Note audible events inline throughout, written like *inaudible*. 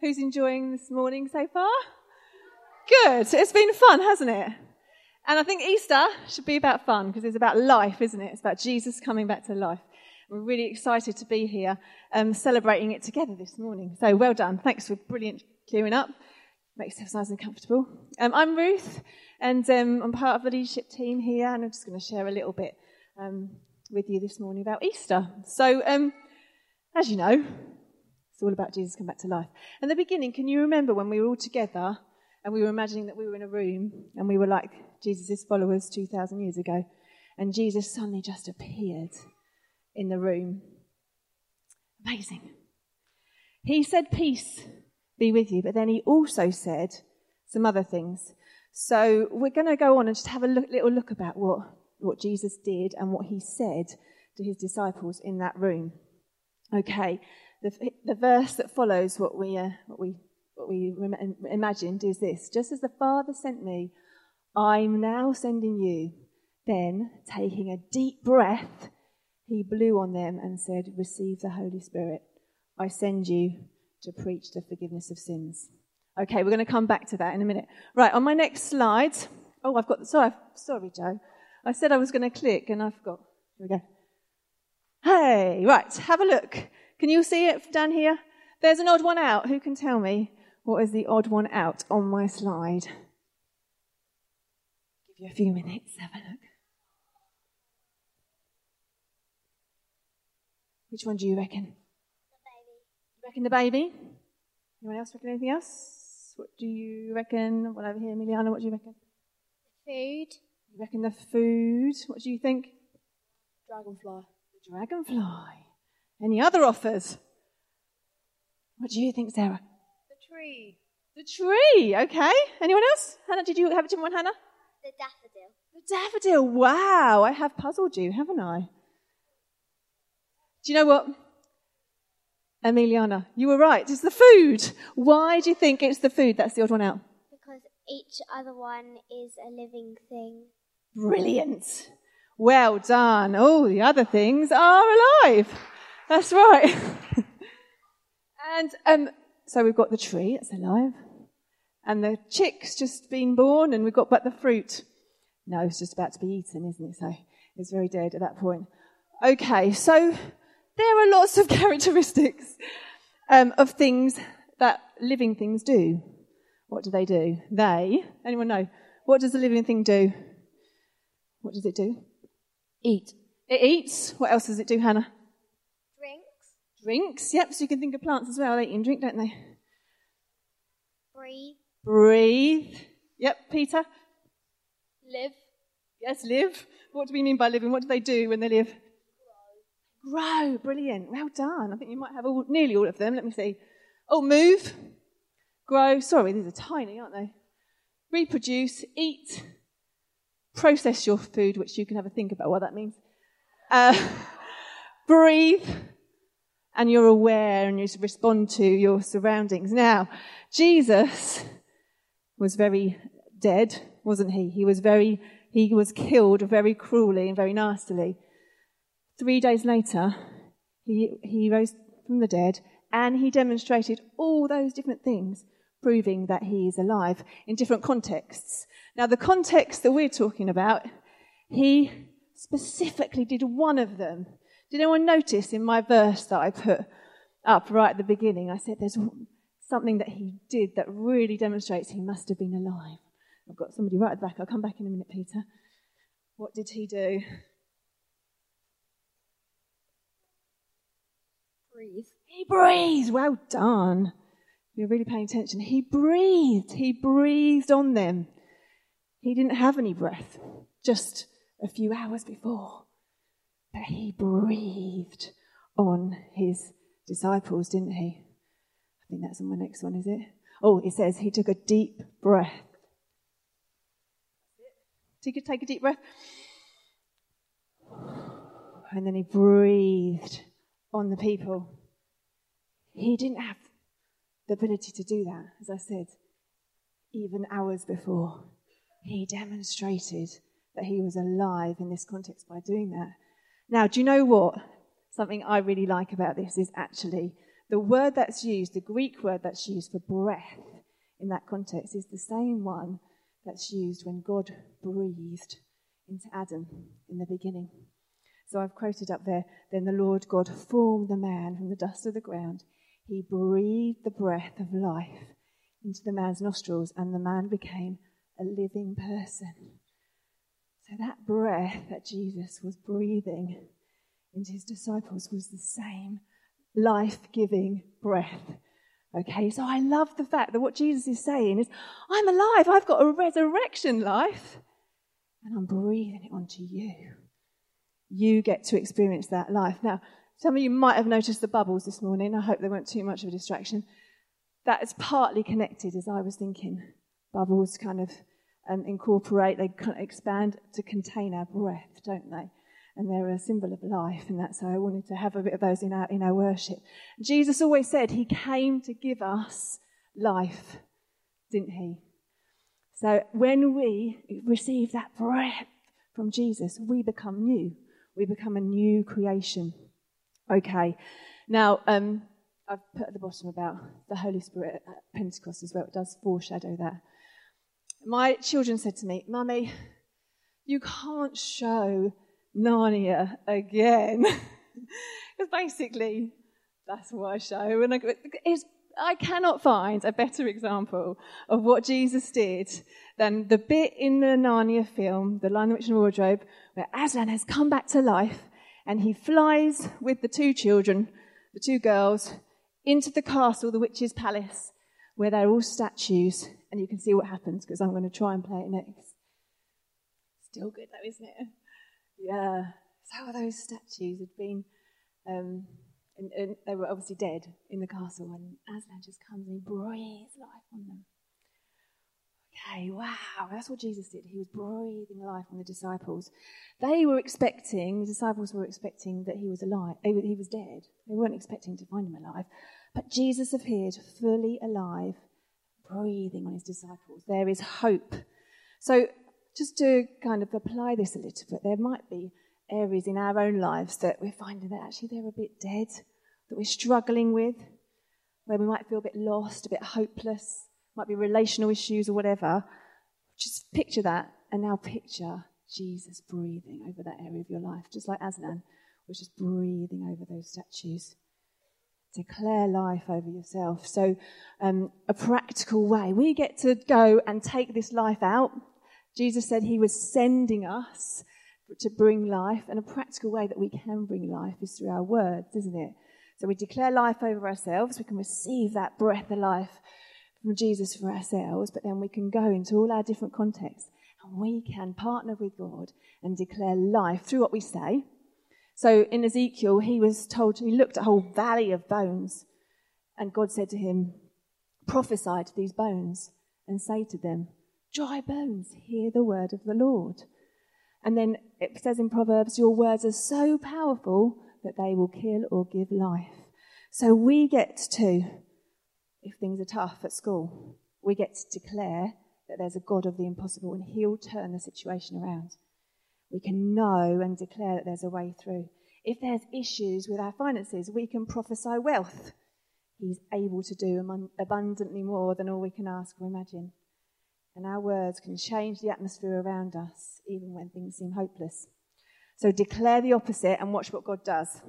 Who's enjoying this morning so far? Good. It's been fun, hasn't it? And I think Easter should be about fun because it's about life, isn't it? It's about Jesus coming back to life. We're really excited to be here um, celebrating it together this morning. So well done. Thanks for brilliant clearing up. Makes yourself nice and comfortable. Um, I'm Ruth, and um, I'm part of the leadership team here, and I'm just going to share a little bit um, with you this morning about Easter. So, um, as you know, it's all about Jesus coming back to life. In the beginning, can you remember when we were all together and we were imagining that we were in a room and we were like Jesus' followers 2,000 years ago, and Jesus suddenly just appeared in the room. Amazing. He said, Peace be with you, but then he also said some other things. So we're going to go on and just have a look, little look about what, what Jesus did and what he said to his disciples in that room. Okay, the, the verse that follows what we, uh, what we, what we imagined is this Just as the Father sent me, I'm now sending you. Then, taking a deep breath, he blew on them and said, Receive the Holy Spirit. I send you to preach the forgiveness of sins. Okay, we're going to come back to that in a minute. Right, on my next slide. Oh, I've got, sorry, sorry, Joe. I said I was going to click and I forgot. Here we go. Hey, right, have a look. Can you see it down here? There's an odd one out. Who can tell me what is the odd one out on my slide? Give you a few minutes, have a look. Which one do you reckon? The baby. You reckon the baby? Anyone else reckon anything else? What do you reckon? What over here, Emiliana? What do you reckon? Food. You reckon the food? What do you think? Dragonfly. The dragonfly. Any other offers? What do you think, Sarah? The tree. The tree. Okay. Anyone else? Hannah, did you have a different one, Hannah? The daffodil. The daffodil. Wow. I have puzzled you, haven't I? Do you know what? Emiliana, you were right. It's the food. Why do you think it's the food that's the odd one out? Because each other one is a living thing. Brilliant. Well done. All the other things are alive. That's right. and um, so we've got the tree that's alive, and the chick's just been born, and we've got but the fruit. No, it's just about to be eaten, isn't it? So it's very dead at that point. Okay, so there are lots of *laughs* characteristics um, of things that living things do. What do they do? They, anyone know? What does a living thing do? What does it do? Eat. It eats. What else does it do, Hannah? Drinks. Yep, so you can think of plants as well. They eat and drink, don't they? Breathe. Breathe. Yep, Peter. Live. Yes, live. What do we mean by living? What do they do when they live? Grow. Brilliant. Well done. I think you might have all, nearly all of them. Let me see. Oh, move. Grow. Sorry, these are tiny, aren't they? Reproduce. Eat. Process your food, which you can have a think about what that means. Uh, *laughs* breathe. And you're aware and you respond to your surroundings. Now, Jesus was very dead, wasn't he? He was very, he was killed very cruelly and very nastily. Three days later, he, he rose from the dead and he demonstrated all those different things, proving that he is alive in different contexts. Now, the context that we're talking about, he specifically did one of them. Did anyone notice in my verse that I put up right at the beginning? I said there's something that he did that really demonstrates he must have been alive. I've got somebody right at the back. I'll come back in a minute, Peter. What did he do? Breathe. He breathed. Well done. You're really paying attention. He breathed. He breathed on them. He didn't have any breath just a few hours before. But he breathed on his disciples, didn't he? I think that's on my next one, is it? Oh, it says he took a deep breath. Take a deep breath. And then he breathed on the people. He didn't have the ability to do that, as I said, even hours before. He demonstrated that he was alive in this context by doing that. Now, do you know what? Something I really like about this is actually the word that's used, the Greek word that's used for breath in that context, is the same one that's used when God breathed into Adam in the beginning. So I've quoted up there Then the Lord God formed the man from the dust of the ground. He breathed the breath of life into the man's nostrils, and the man became a living person. So that breath that Jesus was breathing into his disciples was the same life giving breath. Okay, so I love the fact that what Jesus is saying is, I'm alive, I've got a resurrection life, and I'm breathing it onto you. You get to experience that life. Now, some of you might have noticed the bubbles this morning. I hope they weren't too much of a distraction. That is partly connected, as I was thinking. Bubbles kind of um, incorporate, they expand to contain our breath, don't they? And they're a symbol of life, and that's how I wanted to have a bit of those in our, in our worship. Jesus always said he came to give us life, didn't he? So when we receive that breath from Jesus, we become new. We become a new creation. Okay. Now, um, I've put at the bottom about the Holy Spirit at Pentecost as well. It does foreshadow that. My children said to me, Mummy, you can't show Narnia again. *laughs* Because basically, that's what I show. And I, I cannot find a better example of what Jesus did than the bit in the Narnia film, The Lion, the Witch, and the Wardrobe, where Aslan has come back to life and he flies with the two children, the two girls, into the castle, the witch's palace, where they're all statues, and you can see what happens because I'm going to try and play it next. Still good though, isn't it? Yeah. So those statues had been, um, and, and, they were obviously dead in the castle, and Aslan just comes and he breathes life on them. Okay, wow, that's what Jesus did. He was breathing life on the disciples. They were expecting, the disciples were expecting that he was alive, he was dead. They weren't expecting to find him alive. But Jesus appeared fully alive, breathing on his disciples. There is hope. So, just to kind of apply this a little bit, there might be areas in our own lives that we're finding that actually they're a bit dead, that we're struggling with, where we might feel a bit lost, a bit hopeless might be relational issues or whatever. Just picture that and now picture Jesus breathing over that area of your life, just like Aslan was just breathing over those statues. Declare life over yourself. So, um, a practical way. We get to go and take this life out. Jesus said he was sending us to bring life, and a practical way that we can bring life is through our words, isn't it? So we declare life over ourselves. We can receive that breath of life from Jesus for ourselves, but then we can go into all our different contexts and we can partner with God and declare life through what we say. So in Ezekiel, he was told, he looked at a whole valley of bones, and God said to him, Prophesy to these bones and say to them, Dry bones, hear the word of the Lord. And then it says in Proverbs, Your words are so powerful that they will kill or give life. So we get to if things are tough at school, we get to declare that there's a God of the impossible and He'll turn the situation around. We can know and declare that there's a way through. If there's issues with our finances, we can prophesy wealth. He's able to do abundantly more than all we can ask or imagine. And our words can change the atmosphere around us, even when things seem hopeless. So declare the opposite and watch what God does.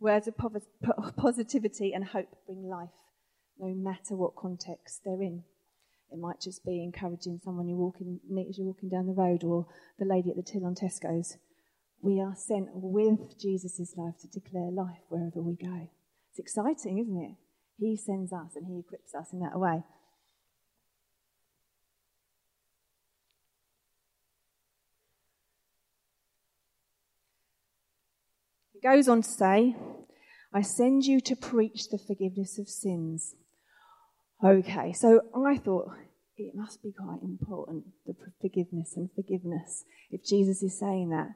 Words of positivity and hope bring life no matter what context they're in. It might just be encouraging someone you walking, meet as you're walking down the road or the lady at the till on Tesco's. We are sent with Jesus' life to declare life wherever we go. It's exciting, isn't it? He sends us and He equips us in that way. He goes on to say, I send you to preach the forgiveness of sins Okay, so I thought it must be quite important, the forgiveness and forgiveness, if Jesus is saying that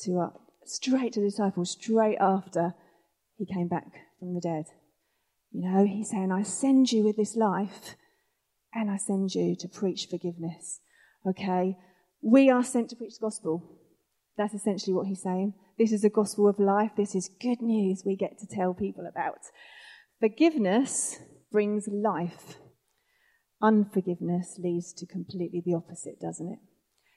to uh, straight to the disciples, straight after he came back from the dead. You know, he's saying, I send you with this life and I send you to preach forgiveness. Okay? We are sent to preach the gospel. That's essentially what he's saying. This is a gospel of life. This is good news we get to tell people about. Forgiveness brings life. Unforgiveness leads to completely the opposite, doesn't it?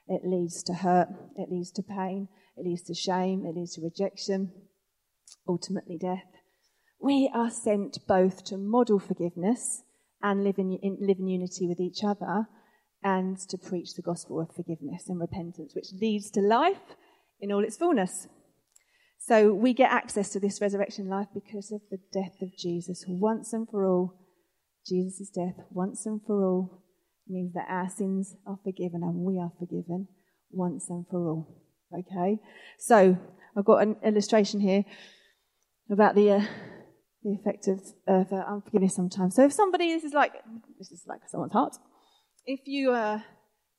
It leads to hurt, it leads to pain, it leads to shame, it leads to rejection, ultimately death. We are sent both to model forgiveness and live in, in, live in unity with each other and to preach the gospel of forgiveness and repentance, which leads to life in all its fullness. So we get access to this resurrection life because of the death of Jesus once and for all. Jesus' death once and for all means that our sins are forgiven and we are forgiven once and for all. Okay? So I've got an illustration here about the, uh, the effect of, of uh, unforgiveness sometimes. So if somebody, this is like, this is like someone's heart. If you uh,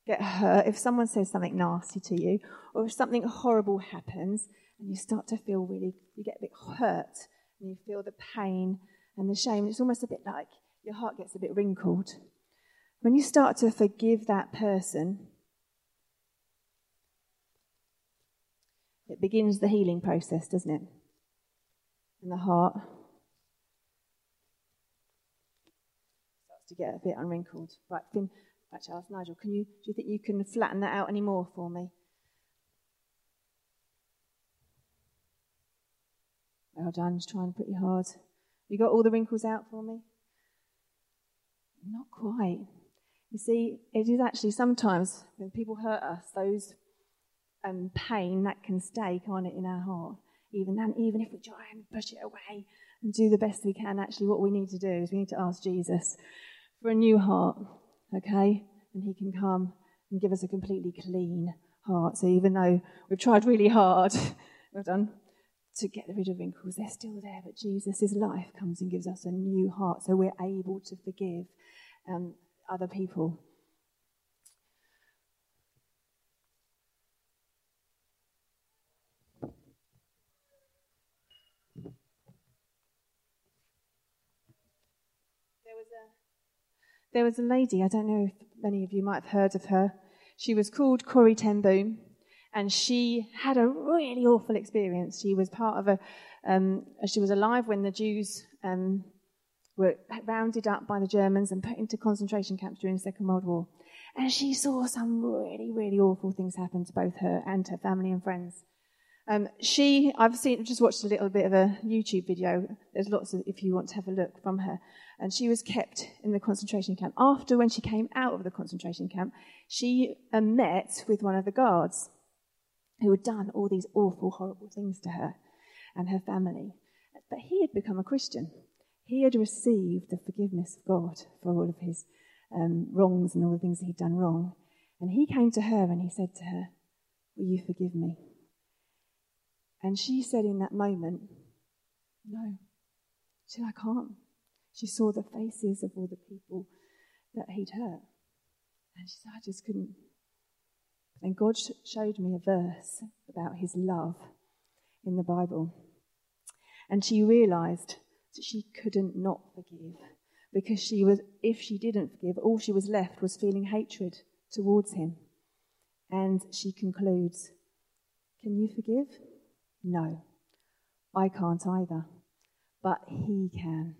get hurt, if someone says something nasty to you, or if something horrible happens, and you start to feel really, you get a bit hurt, and you feel the pain and the shame, it's almost a bit like your heart gets a bit wrinkled. When you start to forgive that person, it begins the healing process, doesn't it? In the heart starts to get a bit unwrinkled. Right, Finn, actually, ask Nigel, can you, do you think you can flatten that out any more for me? Well done, just trying pretty hard. You got all the wrinkles out for me? Not quite. You see, it is actually sometimes when people hurt us, those um, pain that can stay, can't it, in our heart? Even then, even if we try and push it away and do the best we can, actually, what we need to do is we need to ask Jesus for a new heart, okay? And He can come and give us a completely clean heart. So even though we've tried really hard, *laughs* well done, to get rid of wrinkles, they're still there. But Jesus' life comes and gives us a new heart, so we're able to forgive um, other people. There was a there was a lady, I don't know if many of you might have heard of her. She was called Corrie Ten Boom, and she had a really awful experience. She was part of a, um, she was alive when the Jews um, were rounded up by the Germans and put into concentration camps during the Second World War. And she saw some really, really awful things happen to both her and her family and friends. Um, she, I've seen, just watched a little bit of a YouTube video. There's lots of, if you want to have a look from her. And she was kept in the concentration camp. After, when she came out of the concentration camp, she uh, met with one of the guards who had done all these awful, horrible things to her and her family. But he had become a Christian. He had received the forgiveness of God for all of his um, wrongs and all the things he'd done wrong. And he came to her and he said to her, Will you forgive me? And she said in that moment, No. She said, I can't. She saw the faces of all the people that he'd hurt. And she said, I just couldn't. And God showed me a verse about his love in the Bible. And she realized that she couldn't not forgive because she was, if she didn't forgive, all she was left was feeling hatred towards him. And she concludes, Can you forgive? No, I can't either, but he can.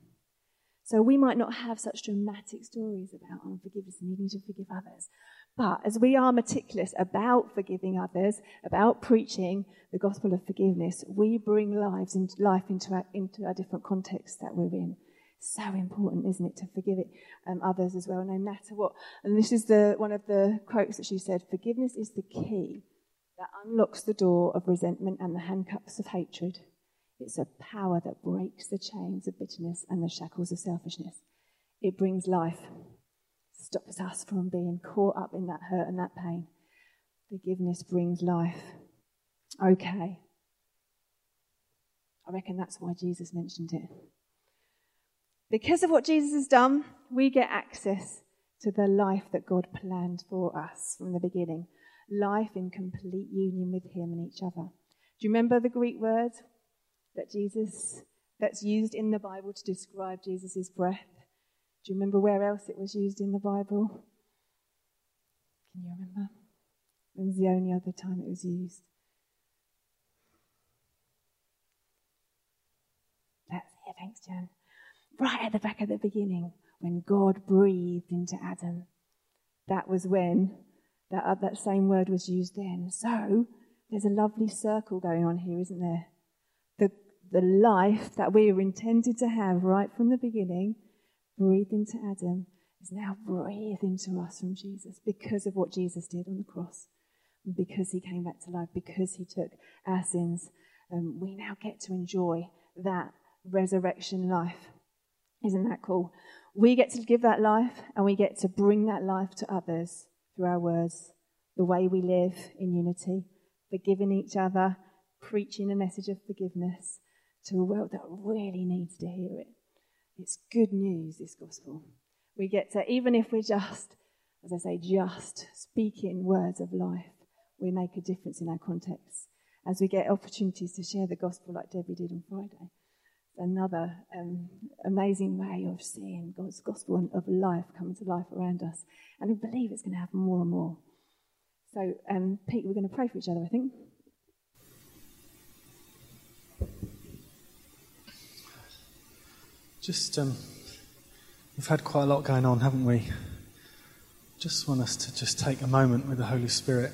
So we might not have such dramatic stories about unforgiveness and needing to forgive others, but as we are meticulous about forgiving others, about preaching the gospel of forgiveness, we bring lives into life into our, into our different contexts that we're in. So important, isn't it, to forgive it, um, others as well, no matter what. And this is the one of the quotes that she said: "Forgiveness is the key that unlocks the door of resentment and the handcuffs of hatred. It's a power that breaks the chains of bitterness and the shackles of selfishness. It brings life." Stops us from being caught up in that hurt and that pain. Forgiveness brings life. Okay. I reckon that's why Jesus mentioned it. Because of what Jesus has done, we get access to the life that God planned for us from the beginning life in complete union with Him and each other. Do you remember the Greek word that Jesus, that's used in the Bible to describe Jesus' breath? Do you remember where else it was used in the Bible? Can you remember? When was the only other time it was used? That's it, thanks, Jan. right at the back of the beginning, when God breathed into Adam. That was when that, uh, that same word was used then. So there's a lovely circle going on here, isn't there? The, the life that we were intended to have right from the beginning, breathed into Adam, is now breathed into us from Jesus because of what Jesus did on the cross. Because he came back to life, because he took our sins, um, we now get to enjoy that resurrection life. Isn't that cool? We get to give that life and we get to bring that life to others through our words, the way we live in unity, forgiving each other, preaching a message of forgiveness to a world that really needs to hear it. It's good news, this gospel. We get to, even if we're just, as I say, just speaking words of life, we make a difference in our context as we get opportunities to share the gospel like Debbie did on Friday. Another um, amazing way of seeing God's gospel and of life coming to life around us. And we believe it's going to happen more and more. So, um, Pete, we're going to pray for each other, I think. Just, um, we've had quite a lot going on, haven't we? Just want us to just take a moment with the Holy Spirit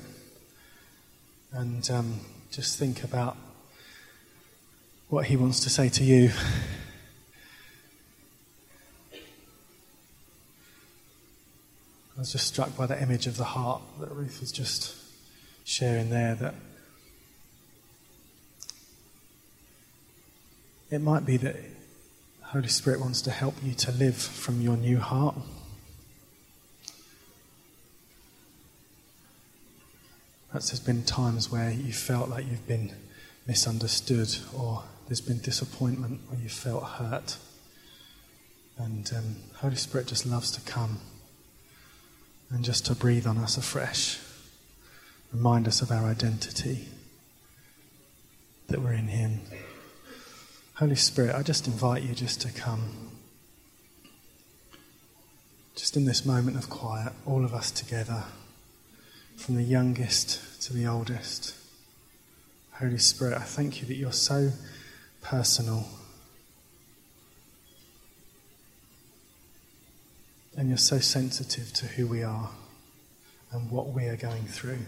and um, just think about what He wants to say to you. I was just struck by the image of the heart that Ruth was just sharing there. That it might be that Holy Spirit wants to help you to live from your new heart. Perhaps there's been times where you felt like you've been misunderstood, or there's been disappointment, or you felt hurt. And um, Holy Spirit just loves to come and just to breathe on us afresh, remind us of our identity, that we're in Him. Holy Spirit, I just invite you just to come. Just in this moment of quiet, all of us together, from the youngest to the oldest. Holy Spirit, I thank you that you're so personal. And you're so sensitive to who we are and what we are going through.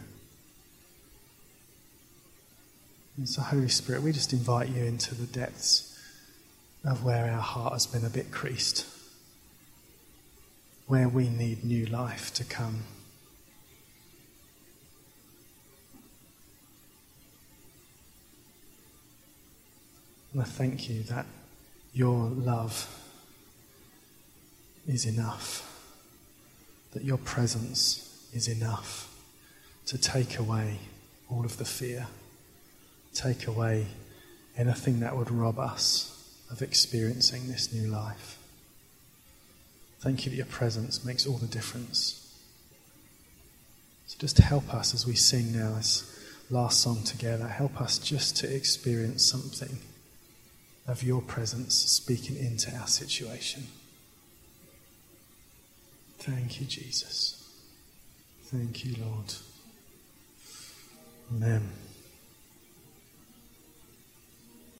And so, Holy Spirit, we just invite you into the depths of where our heart has been a bit creased, where we need new life to come. And I thank you that your love is enough, that your presence is enough to take away all of the fear, take away anything that would rob us of experiencing this new life. Thank you that your presence makes all the difference. So just help us as we sing now this last song together. Help us just to experience something of your presence speaking into our situation. Thank you, Jesus. Thank you, Lord. Amen.